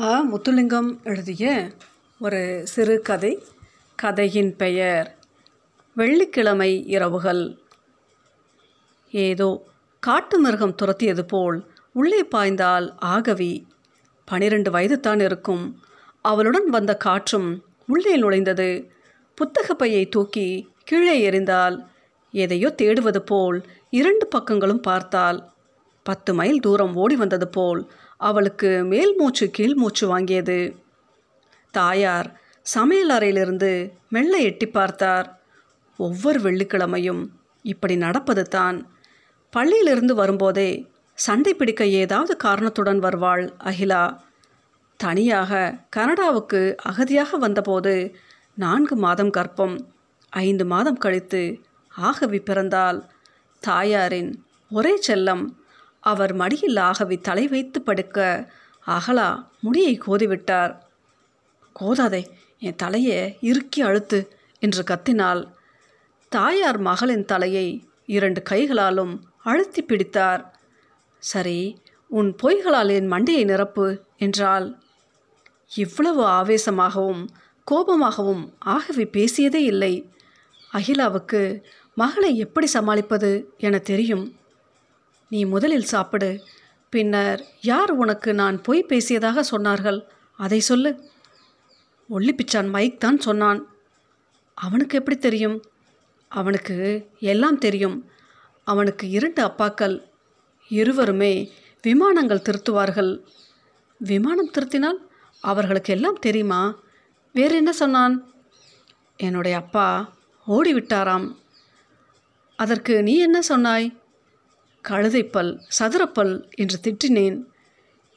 ஆ முத்துலிங்கம் எழுதிய ஒரு சிறுகதை கதையின் பெயர் வெள்ளிக்கிழமை இரவுகள் ஏதோ காட்டு மிருகம் துரத்தியது போல் உள்ளே பாய்ந்தால் ஆகவி. பனிரெண்டு வயதுதான் இருக்கும். அவளுடன் வந்த காற்றும் உள்ளே நுழைந்தது. புத்தகப்பையை தூக்கி கீழே எறிந்தால் எதையோ தேடுவது போல் இரண்டு பக்கங்களும் பார்த்தாள் பத்து மைல் தூரம் ஓடி வந்தது போல் அவளுக்கு மேல் மூச்சு கீழ் மூச்சு வாங்கியது. தாயார் சமையல் அறையிலிருந்து மெல்ல எட்டி பார்த்தார். ஒவ்வொரு வெள்ளிக்கிழமையும் இப்படி நடப்பது தான். பள்ளியிலிருந்து வரும்போதே சண்டை பிடிக்க ஏதாவது காரணத்துடன் வருவாள் அகிலா. தனியாக கனடாவுக்கு அகதியாக வந்தபோது நான்கு மாதம் கற்பம் ஐந்து மாதம் கழித்து ஆகவி பிறந்தால் தாயாரின் ஒரே செல்லம் அவர் மடியில் ஆகவி தலை வைத்து படுக்க அகலா முடியை கோதிவிட்டார். கோதாதே என் தலையை இறுக்கி அழுத்து என்று கத்தினாள். தாயார் மகளின் தலையை இரண்டு கைகளாலும் அழுத்தி பிடித்தார். சரி உன் பொய்களால் என் மண்டையை நிரப்பு என்றால் இவ்வளவு ஆவேசமாகவும் கோபமாகவும் ஆகவே பேசியதே இல்லை. அகிலாவுக்கு மகளை எப்படி சமாளிப்பது என தெரியும். நீ முதலில் சாப்பிடு. பின்னர் யார் உனக்கு நான் பொய் பேசியதாக சொன்னார்கள்? அதை சொல்லு. ஒல்லிப்பிச்சான் மைக் தான் சொன்னான். அவனுக்கு எப்படி தெரியும்? அவனுக்கு எல்லாம் தெரியும். அவனுக்கு இரண்டு அப்பாக்கள். இருவருமே விமானங்கள் திருத்துவார்கள். விமானம் திருத்தினால் அவர்களுக்கு எல்லாம் தெரியுமா? வேறு என்ன சொன்னான்? என்னுடைய அப்பா ஓடிவிட்டாராம். அதற்கு நீ என்ன சொன்னாய்? கழுதைப்பல் சதுரப்பல் என்று திட்டினேன்.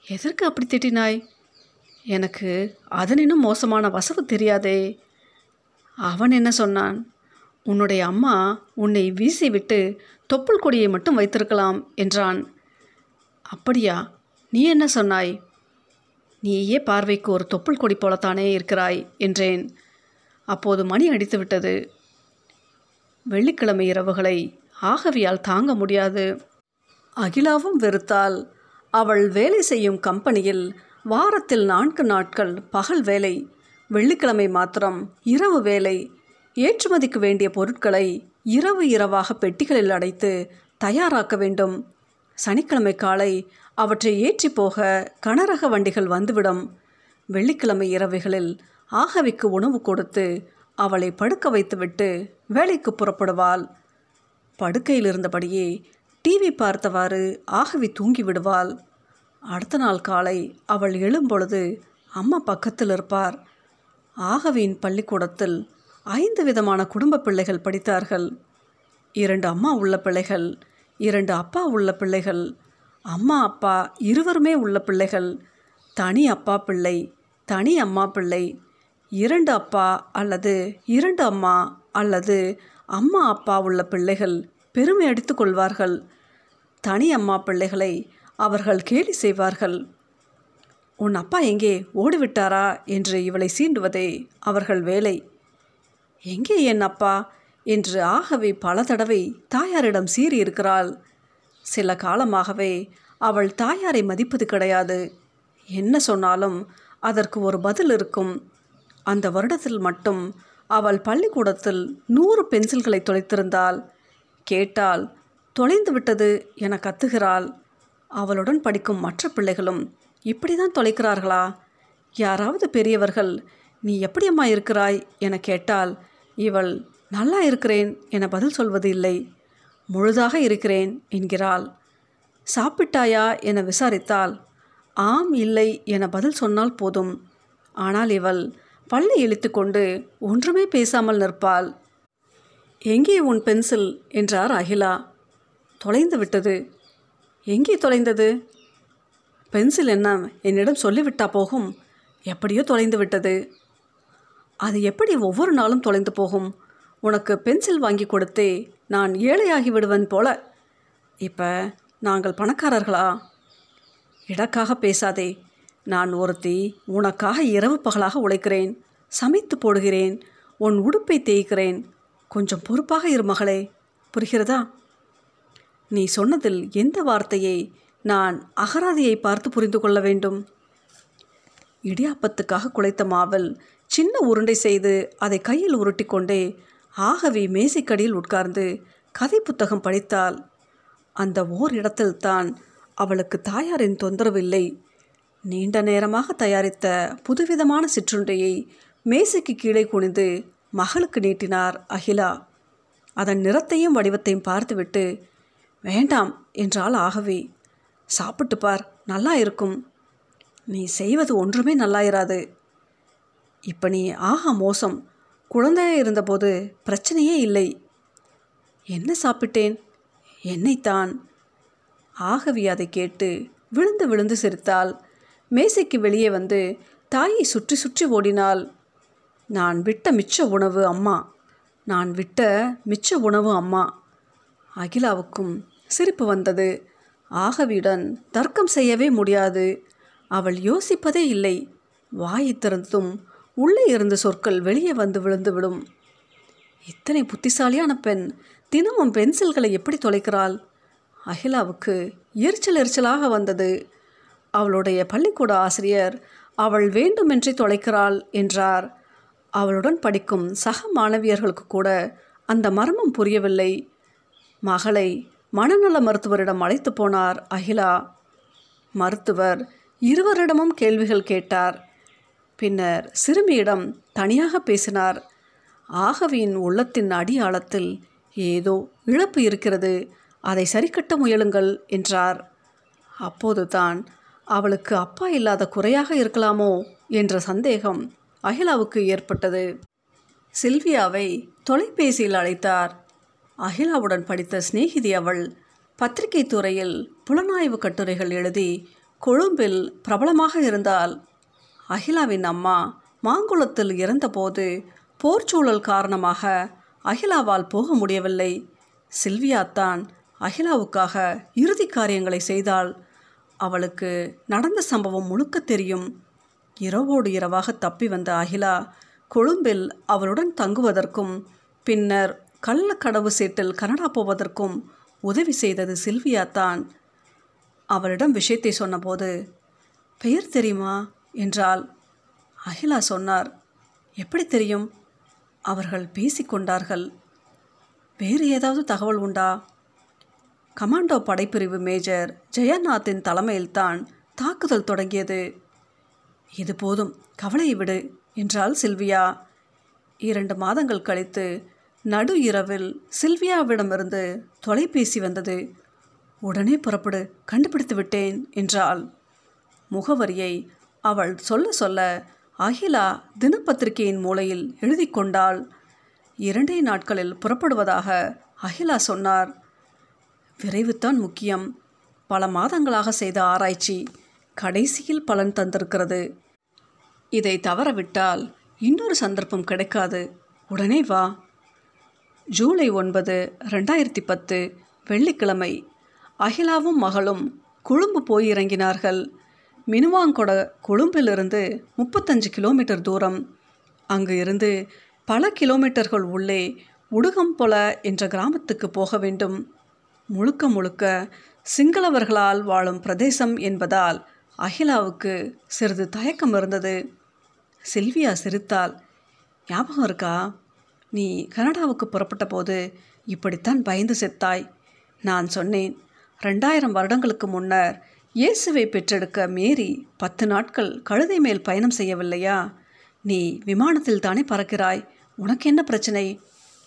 எதற்கு அப்படி திட்டினாய்? எனக்கு அதனினும் மோசமான வசவு தெரியாதே. அவன் என்ன சொன்னான்? உன்னுடைய அம்மா உன்னை வீசிவிட்டு தொப்புள் கொடியை மட்டும் வைத்திருக்கலாம் என்றான். அப்படியா? நீ என்ன சொன்னாய்? நீயே பார்வைக்கு ஒரு தொப்புள் கொடி போலத்தானே இருக்கிறாய் என்றேன். அப்போது மணி அடித்து விட்டது வெள்ளிக்கிழமை இரவுகளை ஆகவியால் தாங்க முடியாது. அகிலாவும் வெறுத்தால் அவள் வேலை செய்யும் கம்பெனியில் வாரத்தில் நான்கு நாட்கள் பகல் வேலை வெள்ளிக்கிழமை மாத்திரம் இரவு வேலை ஏற்றுமதிக்கு வேண்டிய பொருட்களை இரவு இரவாக பெட்டிகளில் அடைத்து தயாராக்க வேண்டும். சனிக்கிழமை காலை அவற்றை ஏற்றி போக கனரக வண்டிகள் வந்துவிடும். வெள்ளிக்கிழமை இரவுகளில் ஆகவிக்கு உணவு கொடுத்து அவளை படுக்க வைத்துவிட்டு வேலைக்கு புறப்படுவாள். படுக்கையில் இருந்தபடியே டிவி பார்த்தவாறு ஆகவி தூங்கி விடுவாள் அடுத்த நாள் காலை அவள் எழும்பொழுது அம்மா பக்கத்தில் இருப்பார். ஆகவியின் பள்ளிக்கூடத்தில் ஐந்து விதமான குடும்ப பிள்ளைகள் படித்தார்கள். இரண்டு அம்மா உள்ள பிள்ளைகள் இரண்டு அப்பா உள்ள பிள்ளைகள் அம்மா அப்பா இருவருமே உள்ள பிள்ளைகள் தனி அப்பா பிள்ளை தனி அம்மா பிள்ளை இரண்டு அப்பா அல்லது இரண்டு அம்மா அல்லது அம்மா அப்பா உள்ள பிள்ளைகள் பெருமை அடித்து கொள்வார்கள். தனி அம்மா பிள்ளைகளை அவர்கள் கேலி செய்வார்கள். உன் அப்பா எங்கே? ஓடிவிட்டாரா? என்று இவளை சீண்டுவதே அவர்கள் வேலை. எங்கே என் அப்பா? என்று ஆகவே பல தடவை தாயாரிடம் சீறியிருக்கிறாள். சில காலமாகவே அவள் தாயாரை மதிப்பது கிடையாது. என்ன சொன்னாலும் அதற்கு ஒரு பதில் இருக்கும். அந்த வருடத்தில் மட்டும் அவள் பள்ளிக்கூடத்தில் நூறு பென்சில்களை தொலைத்திருந்தாள். கேட்டால் தொலைந்து விட்டது என கத்துகிறாள். அவளுடன் படிக்கும் மற்ற பிள்ளைகளும் இப்படி தான் தொலைக்கிறார்களா? யாராவது பெரியவர்கள் நீ எப்படியம்மா இருக்கிறாய்? என கேட்டால் இவள் நல்லா இருக்கிறேன் என பதில் சொல்வது இல்லை முழுதாக இருக்கிறேன் என்கிறாள். சாப்பிட்டாயா? என விசாரித்தால் ஆம் இல்லை என பதில் சொன்னால் போதும். ஆனால் இவள் பல்லை இழுத்து கொண்டு ஒன்றுமே பேசாமல் நிற்பாள். எங்கே உன் பென்சில்? என்றார் அகிலா. தொலைந்து விட்டது. எங்கே தொலைந்தது? பென்சில் என்ன என்னிடம் சொல்லிவிட்டா போகும்? எப்படியோ தொலைந்து விட்டது. அது எப்படி ஒவ்வொரு நாளும் தொலைந்து போகும்? உனக்கு பென்சில் வாங்கி கொடுத்தே நான் ஏழையாகி விடுவேன் போல. இப்போ நாங்கள் பணக்காரர்களா? இடக்காக பேசாதே. நான் ஒருத்தி உனக்காக இரவு பகலாக உழைக்கிறேன். சமைத்து போடுகிறேன். உன் உடுப்பை தேய்க்கிறேன். கொஞ்சம் பொறுப்பாக இரு மகளே. புரிகிறதா? நீ சொன்னதில் எந்த வார்த்தையை நான் அகராதியை பார்த்து புரிந்து கொள்ள வேண்டும்? இடியாப்பத்துக்காக குழைத்த மாவில் சின்ன உருண்டை செய்து அதை கையில் உருட்டி கொண்டே ஆகவே மேசைக்கடியில் உட்கார்ந்து கதை புத்தகம் படித்தாள். அந்த ஓர் இடத்தில்தான் அவளுக்கு தாயாரின் தொந்தரவு இல்லை. நீண்ட நேரமாக தயாரித்த புதுவிதமான சிற்றுண்டையை மேசைக்கு கீழே குனிந்து மகளுக்கு நீட்டினார் அகிலா. அதன் நிறத்தையும் வடிவத்தையும் பார்த்துவிட்டு வேண்டாம் என்றால் ஆகவே. சாப்பிட்டு பார் நல்லா இருக்கும். நீ செய்வது ஒன்றுமே நல்லாயிராது. இப்போ நீ ஆஹா மோசம். குழந்தையாக இருந்தபோது பிரச்சனையே இல்லை. என்ன சாப்பிட்டேன்? என்னைத்தான். ஆகவி அதை கேட்டு விழுந்து விழுந்து சிரித்தாள். மேசைக்கு வெளியே வந்து தாயை சுற்றி சுற்றி ஓடினாள். நான் விட்ட மிச்ச உணவு அம்மா. நான் விட்ட மிச்ச உணவு அம்மா. அகிலாவுக்கும் சிரிப்பு வந்தது. ஆகவியுடன் தர்க்கம் செய்யவே முடியாது. அவள் யோசிப்பதே இல்லை. வாயை திறந்ததும் உள்ளே இருந்த சொற்கள் வெளியே வந்து விழுந்துவிடும். இத்தனை புத்திசாலியான பெண் தினமும் பென்சில்களை எப்படி தொலைக்கிறாள்? அகிலாவுக்கு எரிச்சல் எரிச்சலாக வந்தது. அவளுடைய பள்ளிக்கூட ஆசிரியர் அவள் வேண்டுமென்றே தொலைக்கிறாள் என்றார். அவளுடன் படிக்கும் சக மாணவியர்களுக்கு கூட அந்த மர்மம் புரியவில்லை. மகளை மனநல மருத்துவரிடம் அழைத்து போனார் அகிலா. மருத்துவர் இருவரிடமும் கேள்விகள் கேட்டார். பின்னர் சிறுமியிடம் தனியாக பேசினார். ஆகவியின் உள்ளத்தின் அடியாளத்தில் ஏதோ இழப்பு இருக்கிறது அதை சரிக்கட்ட முயலுங்கள் என்றார். அப்போதுதான் அவளுக்கு அப்பா இல்லாத குறையாக இருக்கலாமோ என்ற சந்தேகம் அகிலாவுக்கு ஏற்பட்டது. சில்வியாவை தொலைபேசியில் அழைத்தார். அகிலாவுடன் படித்த சிநேகிதி அவள் பத்திரிகை துறையில் புலனாய்வு கட்டுரைகள் எழுதி கொழும்பில் பிரபலமாக இருந்தால் அகிலாவின் அம்மா மாங்குளத்தில் இறந்தபோது போர்ச்சூழல் காரணமாக அகிலாவால் போக முடியவில்லை. சில்வியா தான் அகிலாவுக்காக இறுதி காரியங்களை செய்தால் அவளுக்கு நடந்த சம்பவம் முழுக்க தெரியும். இரவோடு இரவாக தப்பி வந்த அகிலா கொழும்பில் அவளுடன் தங்குவதற்கும் பின்னர் கள்ளக்கடவு சீட்டில் கனடா போவதற்கும் உதவி செய்தது சில்வியா தான். அவளிடம் விஷயத்தை சொன்னபோது பெயர் தெரியுமா? என்றால் அகிலா சொன்னார் எப்படி தெரியும்? அவர்கள் பேசிக்கொண்டார்கள் வேறு ஏதாவது தகவல் உண்டா? கமாண்டோ படைப்பிரிவு மேஜர் ஜெயநாத்தின் தலைமையில்தான் தாக்குதல் தொடங்கியது. இது போதும். கவலையை விடு என்றாள் சில்வியா. இரண்டு மாதங்கள் கழித்து நடு இரவில் சில்வியாவிடமிருந்து தொலைபேசி வந்தது. உடனே புறப்படு கண்டுபிடித்து விட்டேன் என்றாள். முகவரியை அவள் சொல்ல சொல்ல அகிலா தினப்பத்திரிகையின் மூலையில் எழுதி கொண்டாள். இரண்டே நாட்களில் புறப்படுவதாக அகிலா சொன்னார். விரைவுத்தான் முக்கியம். பல மாதங்களாக செய்த ஆராய்ச்சி. கடைசியில் பலன் தந்திருக்கிறது. இதை தவறவிட்டால் இன்னொரு சந்தர்ப்பம் கிடைக்காது. உடனே வா. ஜூலை ஒன்பது ரெண்டாயிரத்தி பத்து வெள்ளிக்கிழமை. அகிலாவும் மகளும் கொழும்பு போய் இறங்கினார்கள். மினுவாங்கொட கொழும்பிலிருந்து முப்பத்தஞ்சு கிலோமீட்டர் தூரம். அங்கு இருந்து பல கிலோமீட்டர்கள் உள்ளே உடுகம்பொல என்ற கிராமத்துக்கு போக வேண்டும். முழுக்க முழுக்க சிங்களவர்களால் வாழும் பிரதேசம் என்பதால் அகிலாவுக்கு சிறிது தயக்கம் இருந்தது. சில்வியா சிரித்தாள். ஞாபகம் இருக்கா? நீ கனடாவுக்கு புறப்பட்ட போது இப்படித்தான் பயந்து செத்தாய். நான் சொன்னேன் ரெண்டாயிரம் வருடங்களுக்கு முன்னர் இயேசுவை பெற்றெடுக்க மேரி பத்து நாட்கள் கழுதை மேல் பயணம் செய்யவில்லையா? நீ விமானத்தில் தானே பறக்கிறாய். உனக்கு என்ன பிரச்சனை?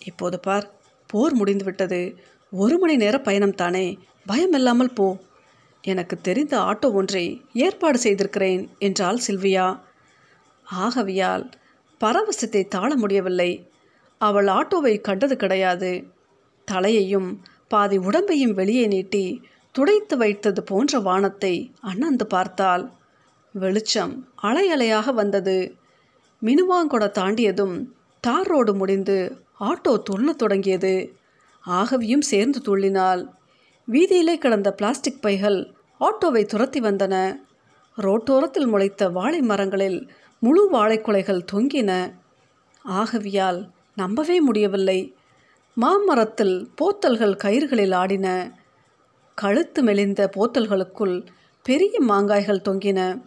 இப்போது பார் போர் முடிந்துவிட்டது. ஒரு மணி நேர பயணம் தானே. பயம் இல்லாமல் போ. எனக்கு தெரிந்த ஆட்டோ ஒன்றை ஏற்பாடு செய்திருக்கிறேன் என்றாள் சில்வியா. ஆகவியால் பரவசத்தை தாழ முடியவில்லை. அவள் ஆட்டோவை கண்டது கிடையாது. தலையையும் பாதி உடம்பையும் வெளியே நீட்டி துடைத்து வைத்தது போன்ற வானத்தை அண்ணந்து பார்த்தாள். வெளிச்சம் அலை அலையாக வந்தது. மினுவாங்கொட தாண்டியதும் தார் ரோடு முடிந்து ஆட்டோ துள்ளத் தொடங்கியது. ஆகவியும் சேர்ந்து துள்ளினாள். வீதியிலே கிடந்த பிளாஸ்டிக் பைகள் ஆட்டோவை துரத்தி வந்தன. ரோட்டோரத்தில் முளைத்த வாழை மரங்களில் முழு வாழைக்குலைகள் தொங்கின. ஆகவியால் நம்பவே முடியவில்லை. மாமரத்தில் போத்தல்கள் கயிறுகளில் ஆடின. கழுத்து மெலிந்த போத்தல்களுக்குள் பெரிய மாங்காய்கள் தொங்கின.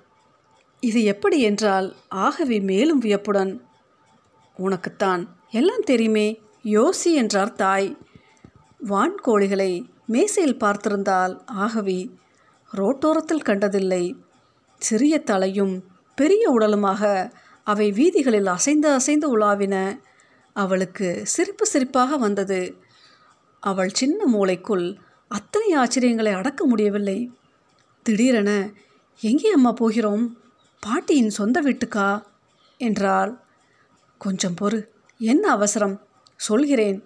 இது எப்படி என்றால் ஆகவி மேலும் வியப்புடன் உனக்குத்தான் எல்லாம் தெரியுமே யோசி என்றார் தாய். வான்கோழிகளை மேசையில் பார்த்திருந்தால் ஆகவி ரோட்டோரத்தில் கண்டதில்லை. சிறிய தலையும் பெரிய உடலுமாக அவை வீதிகளில் அசைந்து அசைந்து உலாவின. அவளுக்கு சிரிப்பு சிரிப்பாக வந்தது. அவள் சின்ன மூளைக்குள் அத்தனை ஆச்சரியங்களை அடக்க முடியவில்லை. திடீரென எங்கே அம்மா போகிறோம்? பாட்டியின் சொந்த வீட்டுக்கா? என்றாள். கொஞ்சம் பொறு என்ன அவசரம்? சொல்கிறேன்.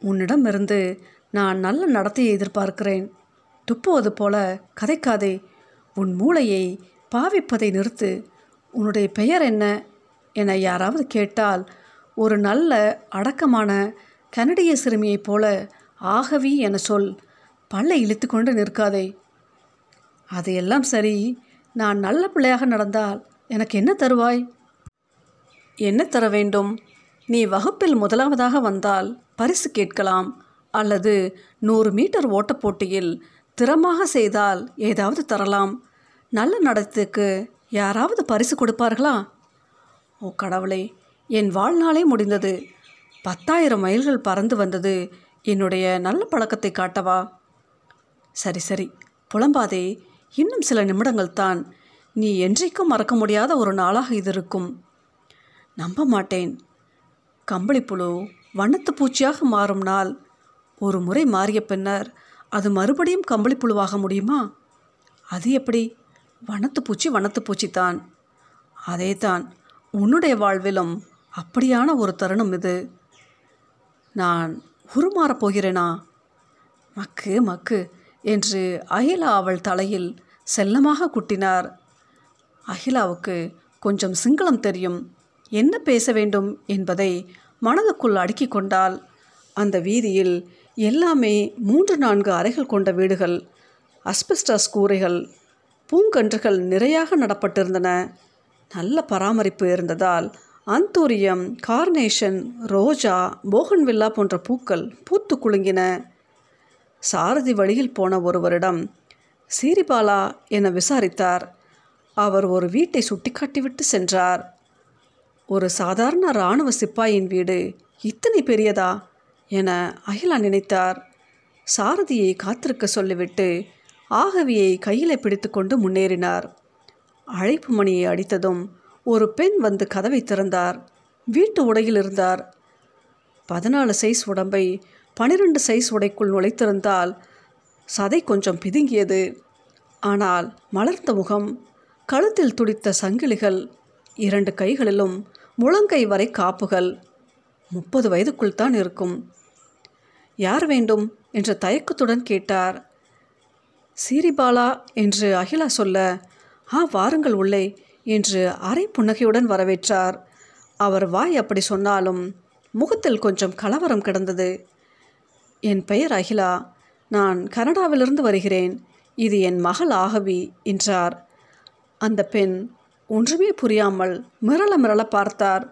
உன்னிடமிருந்து நான் நல்ல நடத்தையை எதிர்பார்க்கிறேன். துப்புவது போல கதைக்காதே. உன் மூளையை பாவிப்பதை நிறுத்து. உன்னுடைய பெயர் என்ன? என யாராவது கேட்டால் ஒரு நல்ல அடக்கமான கனடிய சிறுமியைப் போல ஆகவி என சொல். பல்லை இழுத்து கொண்டு நிற்காதே. அதையெல்லாம் சரி நான் நல்ல பிள்ளையாக நடந்தால் எனக்கு என்ன தருவாய்? என்ன தர வேண்டும்? நீ வகுப்பில் முதலாவதாக வந்தால் பரிசு கேட்கலாம். அல்லது நூறு மீட்டர் ஓட்டப் போட்டியில் திறமாக செய்தால் ஏதாவது தரலாம். நல்ல நடத்துக்கு யாராவது பரிசு கொடுப்பார்களா? ஓ கடவுளே என் வாழ்நாளே முடிந்தது. பத்தாயிரம் மைல்கள் பறந்து வந்தது. என்னுடைய நல்ல பழக்கத்தை காட்டவா? சரி சரி. புலம்பாதே இன்னும் சில நிமிடங்கள் தான். நீ என்றைக்கும் மறக்க முடியாத ஒரு நாளாக இது இருக்கும். நம்ப மாட்டேன். கம்பளிப்புழு வண்ணத்து பூச்சியாக மாறும் நாள். ஒரு முறை மாறிய பின்னர் அது மறுபடியும் கம்பளிப்புழுவாக முடியுமா? அது எப்படி? வனத்து பூச்சி வனத்து பூச்சி தான். அதே தான் உன்னுடைய வாழ்விலும் அப்படியான ஒரு தருணம் இது. நான் உருமாறப் போகிறேனா? மக்கு மக்கு என்று அகிலா அவள் தலையில் செல்லமாக குட்டினார். அகிலாவுக்கு கொஞ்சம் சிங்களம் தெரியும். என்ன பேச வேண்டும் என்பதை மனதுக்குள் அடுக்கிக் கொண்டால் அந்த வீதியில் எல்லாமே மூன்று நான்கு அறைகள் கொண்ட வீடுகள். அஸ்பெஸ்டாஸ் கூரைகள் பூங்கன்றுகள் நிறையாக நடப்பட்டிருந்தன. நல்ல பராமரிப்பு இருந்ததால் அந்தூரியம் கார்னேஷன் ரோஜா போகன்வில்லா போன்ற பூக்கள் பூத்து குலுங்கின. சாரதி வழியில் போன ஒருவரிடம் சீரிபாலா என விசாரித்தார். அவர் ஒரு வீட்டை சுட்டிக்காட்டிவிட்டு சென்றார். ஒரு சாதாரண இராணுவ சிப்பாயின் வீடு இத்தனை பெரியதா? என அகிலா நினைத்தார். சாரதியை காத்திருக்க சொல்லிவிட்டு ஆகவியை கையில் பிடித்துக்கொண்டு முன்னேறினார். அழைப்பு மணியை அடித்ததும் ஒரு பெண் வந்து கதவை திறந்தார். வீட்டு உடையில் இருந்தார். பதினாலு சைஸ் உடம்பை பனிரெண்டு சைஸ் உடைக்குள் நுழைத்திருந்தால் சதை கொஞ்சம் பிதுங்கியது. ஆனால் மலர்ந்த முகம் கழுத்தில் துடித்த சங்கிலிகள் இரண்டு கைகளிலும் முழங்கை வரை காப்புகள் முப்பது வயதுக்குள் தான் இருக்கும். யார் வேண்டும்? என்ற தயக்கத்துடன் கேட்டார். சீரிபாலா என்று அகிலா சொல்ல ஆ வாருங்கள் உள்ளே என்று அரை புன்னகையுடன் வரவேற்றார். அவர் வாய் அப்படி சொன்னாலும் முகத்தில் கொஞ்சம் கலவரம் கிடந்தது. என் பெயர் அகிலா. நான் கனடாவிலிருந்து வருகிறேன். இது என் மகள் ஆகவி என்றார். அந்த பெண் ஒன்றுமே புரியாமல் மிரள மிரள பார்த்தார்.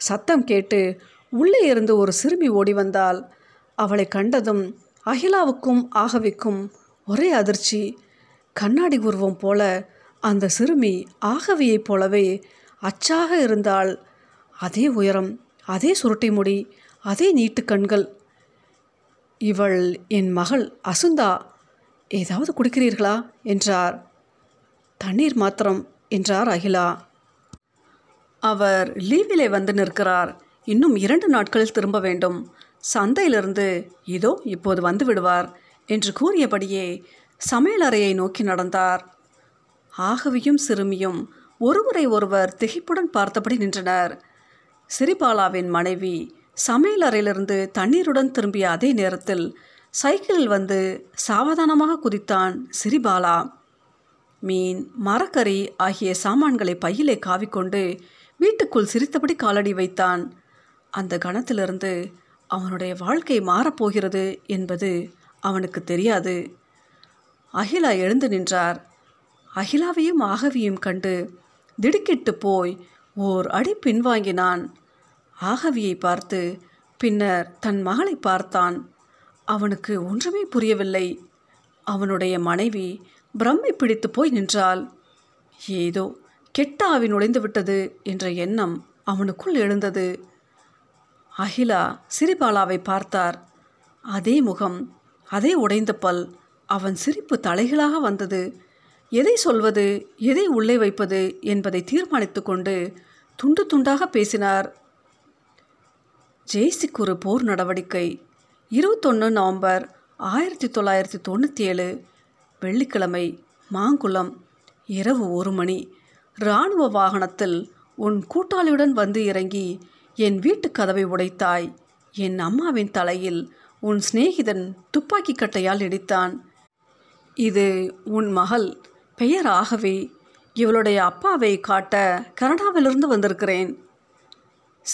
சத்தம் கேட்டு உள்ளே இருந்து ஒரு சிறுமி ஓடி வந்தாள் அவளை கண்டதும் அகிலாவுக்கும் ஆகவிக்கும் ஒரே அதிர்ச்சி. கண்ணாடி உருவம் போல அந்த சிறுமி ஆகவியைப் போலவே அச்சாக இருந்தால் அதே உயரம் அதே சுருட்டை முடி அதே நீட்டு கண்கள். இவள் என் மகள் அசுந்தா ஏதாவது குடிக்கிறீர்களா? என்றார். தண்ணீர் மாத்திரம் என்றார் அகிலா. அவர் லீவிலே வந்து நிற்கிறார். இன்னும் இரண்டு நாட்களில் திரும்ப வேண்டும். சந்தையிலிருந்து இதோ இப்போது வந்து விடுவார் என்று கூறியபடியே சமையலறையை நோக்கி நடந்தார். ஆகவியும் சிறுமியும் ஒருவரை ஒருவர் திகைப்புடன் பார்த்தபடி நின்றனர். சிறிபாலாவின் மனைவி சமையலறையிலிருந்து தண்ணீருடன் திரும்பிய அதே நேரத்தில் சைக்கிளில் வந்து சாவதானமாக குதித்தான் சிரிபாலா மீன் மரக்கறி ஆகிய சாமான்களை பையிலே காவிக்கொண்டு வீட்டுக்குள் சிரித்தபடி காலடி வைத்தான். அந்த கணத்திலிருந்து அவனுடைய வாழ்க்கை மாறப்போகிறது என்பது அவனுக்கு தெரியாது. அகிலா எழுந்து நின்றார். அகிலாவையும் ஆகவியும் கண்டு திடுக்கிட்டு போய் ஓர் அடி பின்வாங்கினான். ஆகவியை பார்த்து பின்னர் தன் மகளை பார்த்தான். அவனுக்கு ஒன்றுமே புரியவில்லை. அவனுடைய மனைவி பிரம்மை பிடித்து போய் நின்றாள். ஏதோ கெட்ட ஆவி நுழைந்து விட்டது என்ற எண்ணம் அவனுக்குள் எழுந்தது. அகிலா சிறிபாலாவை பார்த்தார். அதே முகம் அதே உடைந்த பல் அவன் சிரிப்பு தலைகளாக வந்தது. எதை சொல்வது எதை உள்ளே வைப்பது என்பதை தீர்மானித்து கொண்டு துண்டு துண்டாக பேசினார். ஜெய்சிக்கு ஒரு போர் நடவடிக்கை இருபத்தொன்று நவம்பர் ஆயிரத்தி தொள்ளாயிரத்தி தொண்ணூற்றி ஏழு வெள்ளிக்கிழமை மாங்குளம் இரவு ஒரு மணி. இராணுவ வாகனத்தில் உன் கூட்டாளியுடன் வந்து இறங்கி என் வீட்டு கதவை உடைத்தாய். என் அம்மாவின் தலையில் உன் சிநேகிதன் துப்பாக்கி கட்டையால் இடித்தான். இது உன் மகள் பெயர் ஆகவே இவளுடைய அப்பாவை காட்ட கனடாவிலிருந்து வந்திருக்கிறேன்.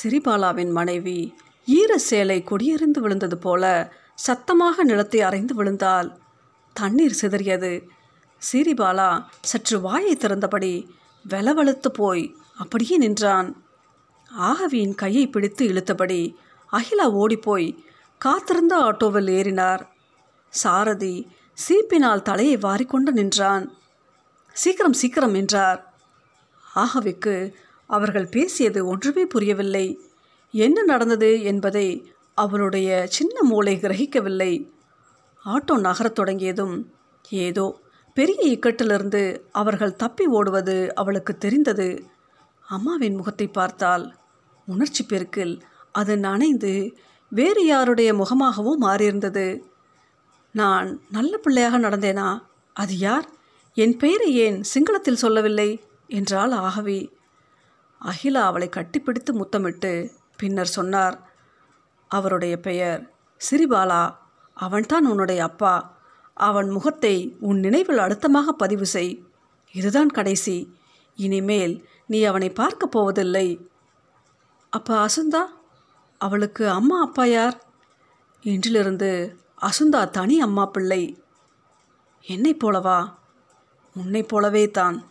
சிறிபாலாவின் மனைவி ஈர சேலை கொடியறிந்து விழுந்தது போல சத்தமாக நிலத்தை அரைந்து விழுந்தால் தண்ணீர் சிதறியது. சிறிபாலா சற்று வாயை திறந்தபடி வெலவெளுத்து போய் அப்படியே நின்றான். ஆகவியின் கையை பிடித்து இழுத்தபடி அகிலா ஓடிப்போய் காத்திருந்த ஆட்டோவில் ஏறினார். சாரதி சீப்பினால் தலையை வாரிக்கொண்டு நின்றான். சீக்கிரம் சீக்கிரம் என்றார். ஆகவிக்கு அவர்கள் பேசியது ஒன்றுமே புரியவில்லை. என்ன நடந்தது என்பதை அவளுடைய சின்ன மூளை கிரகிக்கவில்லை. ஆட்டோ நகரத் தொடங்கியதும் ஏதோ பெரிய இக்கட்டிலிருந்து அவர்கள் தப்பி ஓடுவது அவளுக்கு தெரிந்தது. அம்மாவின் முகத்தை பார்த்தால் உணர்ச்சி பெருக்கில். அது நனைந்து வேறு யாருடைய முகமாகவும் மாறியிருந்தது. நான் நல்ல பிள்ளையாக நடந்தேனா? அது யார்? என் பெயரை ஏன் சிங்களத்தில் சொல்லவில்லை? என்றாள் ஆகவி. அகிலா அவளை கட்டிப்பிடித்து முத்தமிட்டு பின்னர் சொன்னார் அவருடைய பெயர் சிறிபாலா. அவன்தான் உன்னுடைய அப்பா. அவன் முகத்தை உன் நினைவில் அழுத்தமாக பதிவு செய். இதுதான் கடைசி. இனிமேல் நீ அவனை பார்க்கப் போவதில்லை. அப்போ அசுந்தா? அவளுக்கு அம்மா அப்பா யார்? இன்றிலிருந்து அசுந்தா தனி அம்மா பிள்ளை. என்னை போலவா? உன்னைப் போலவே தான்.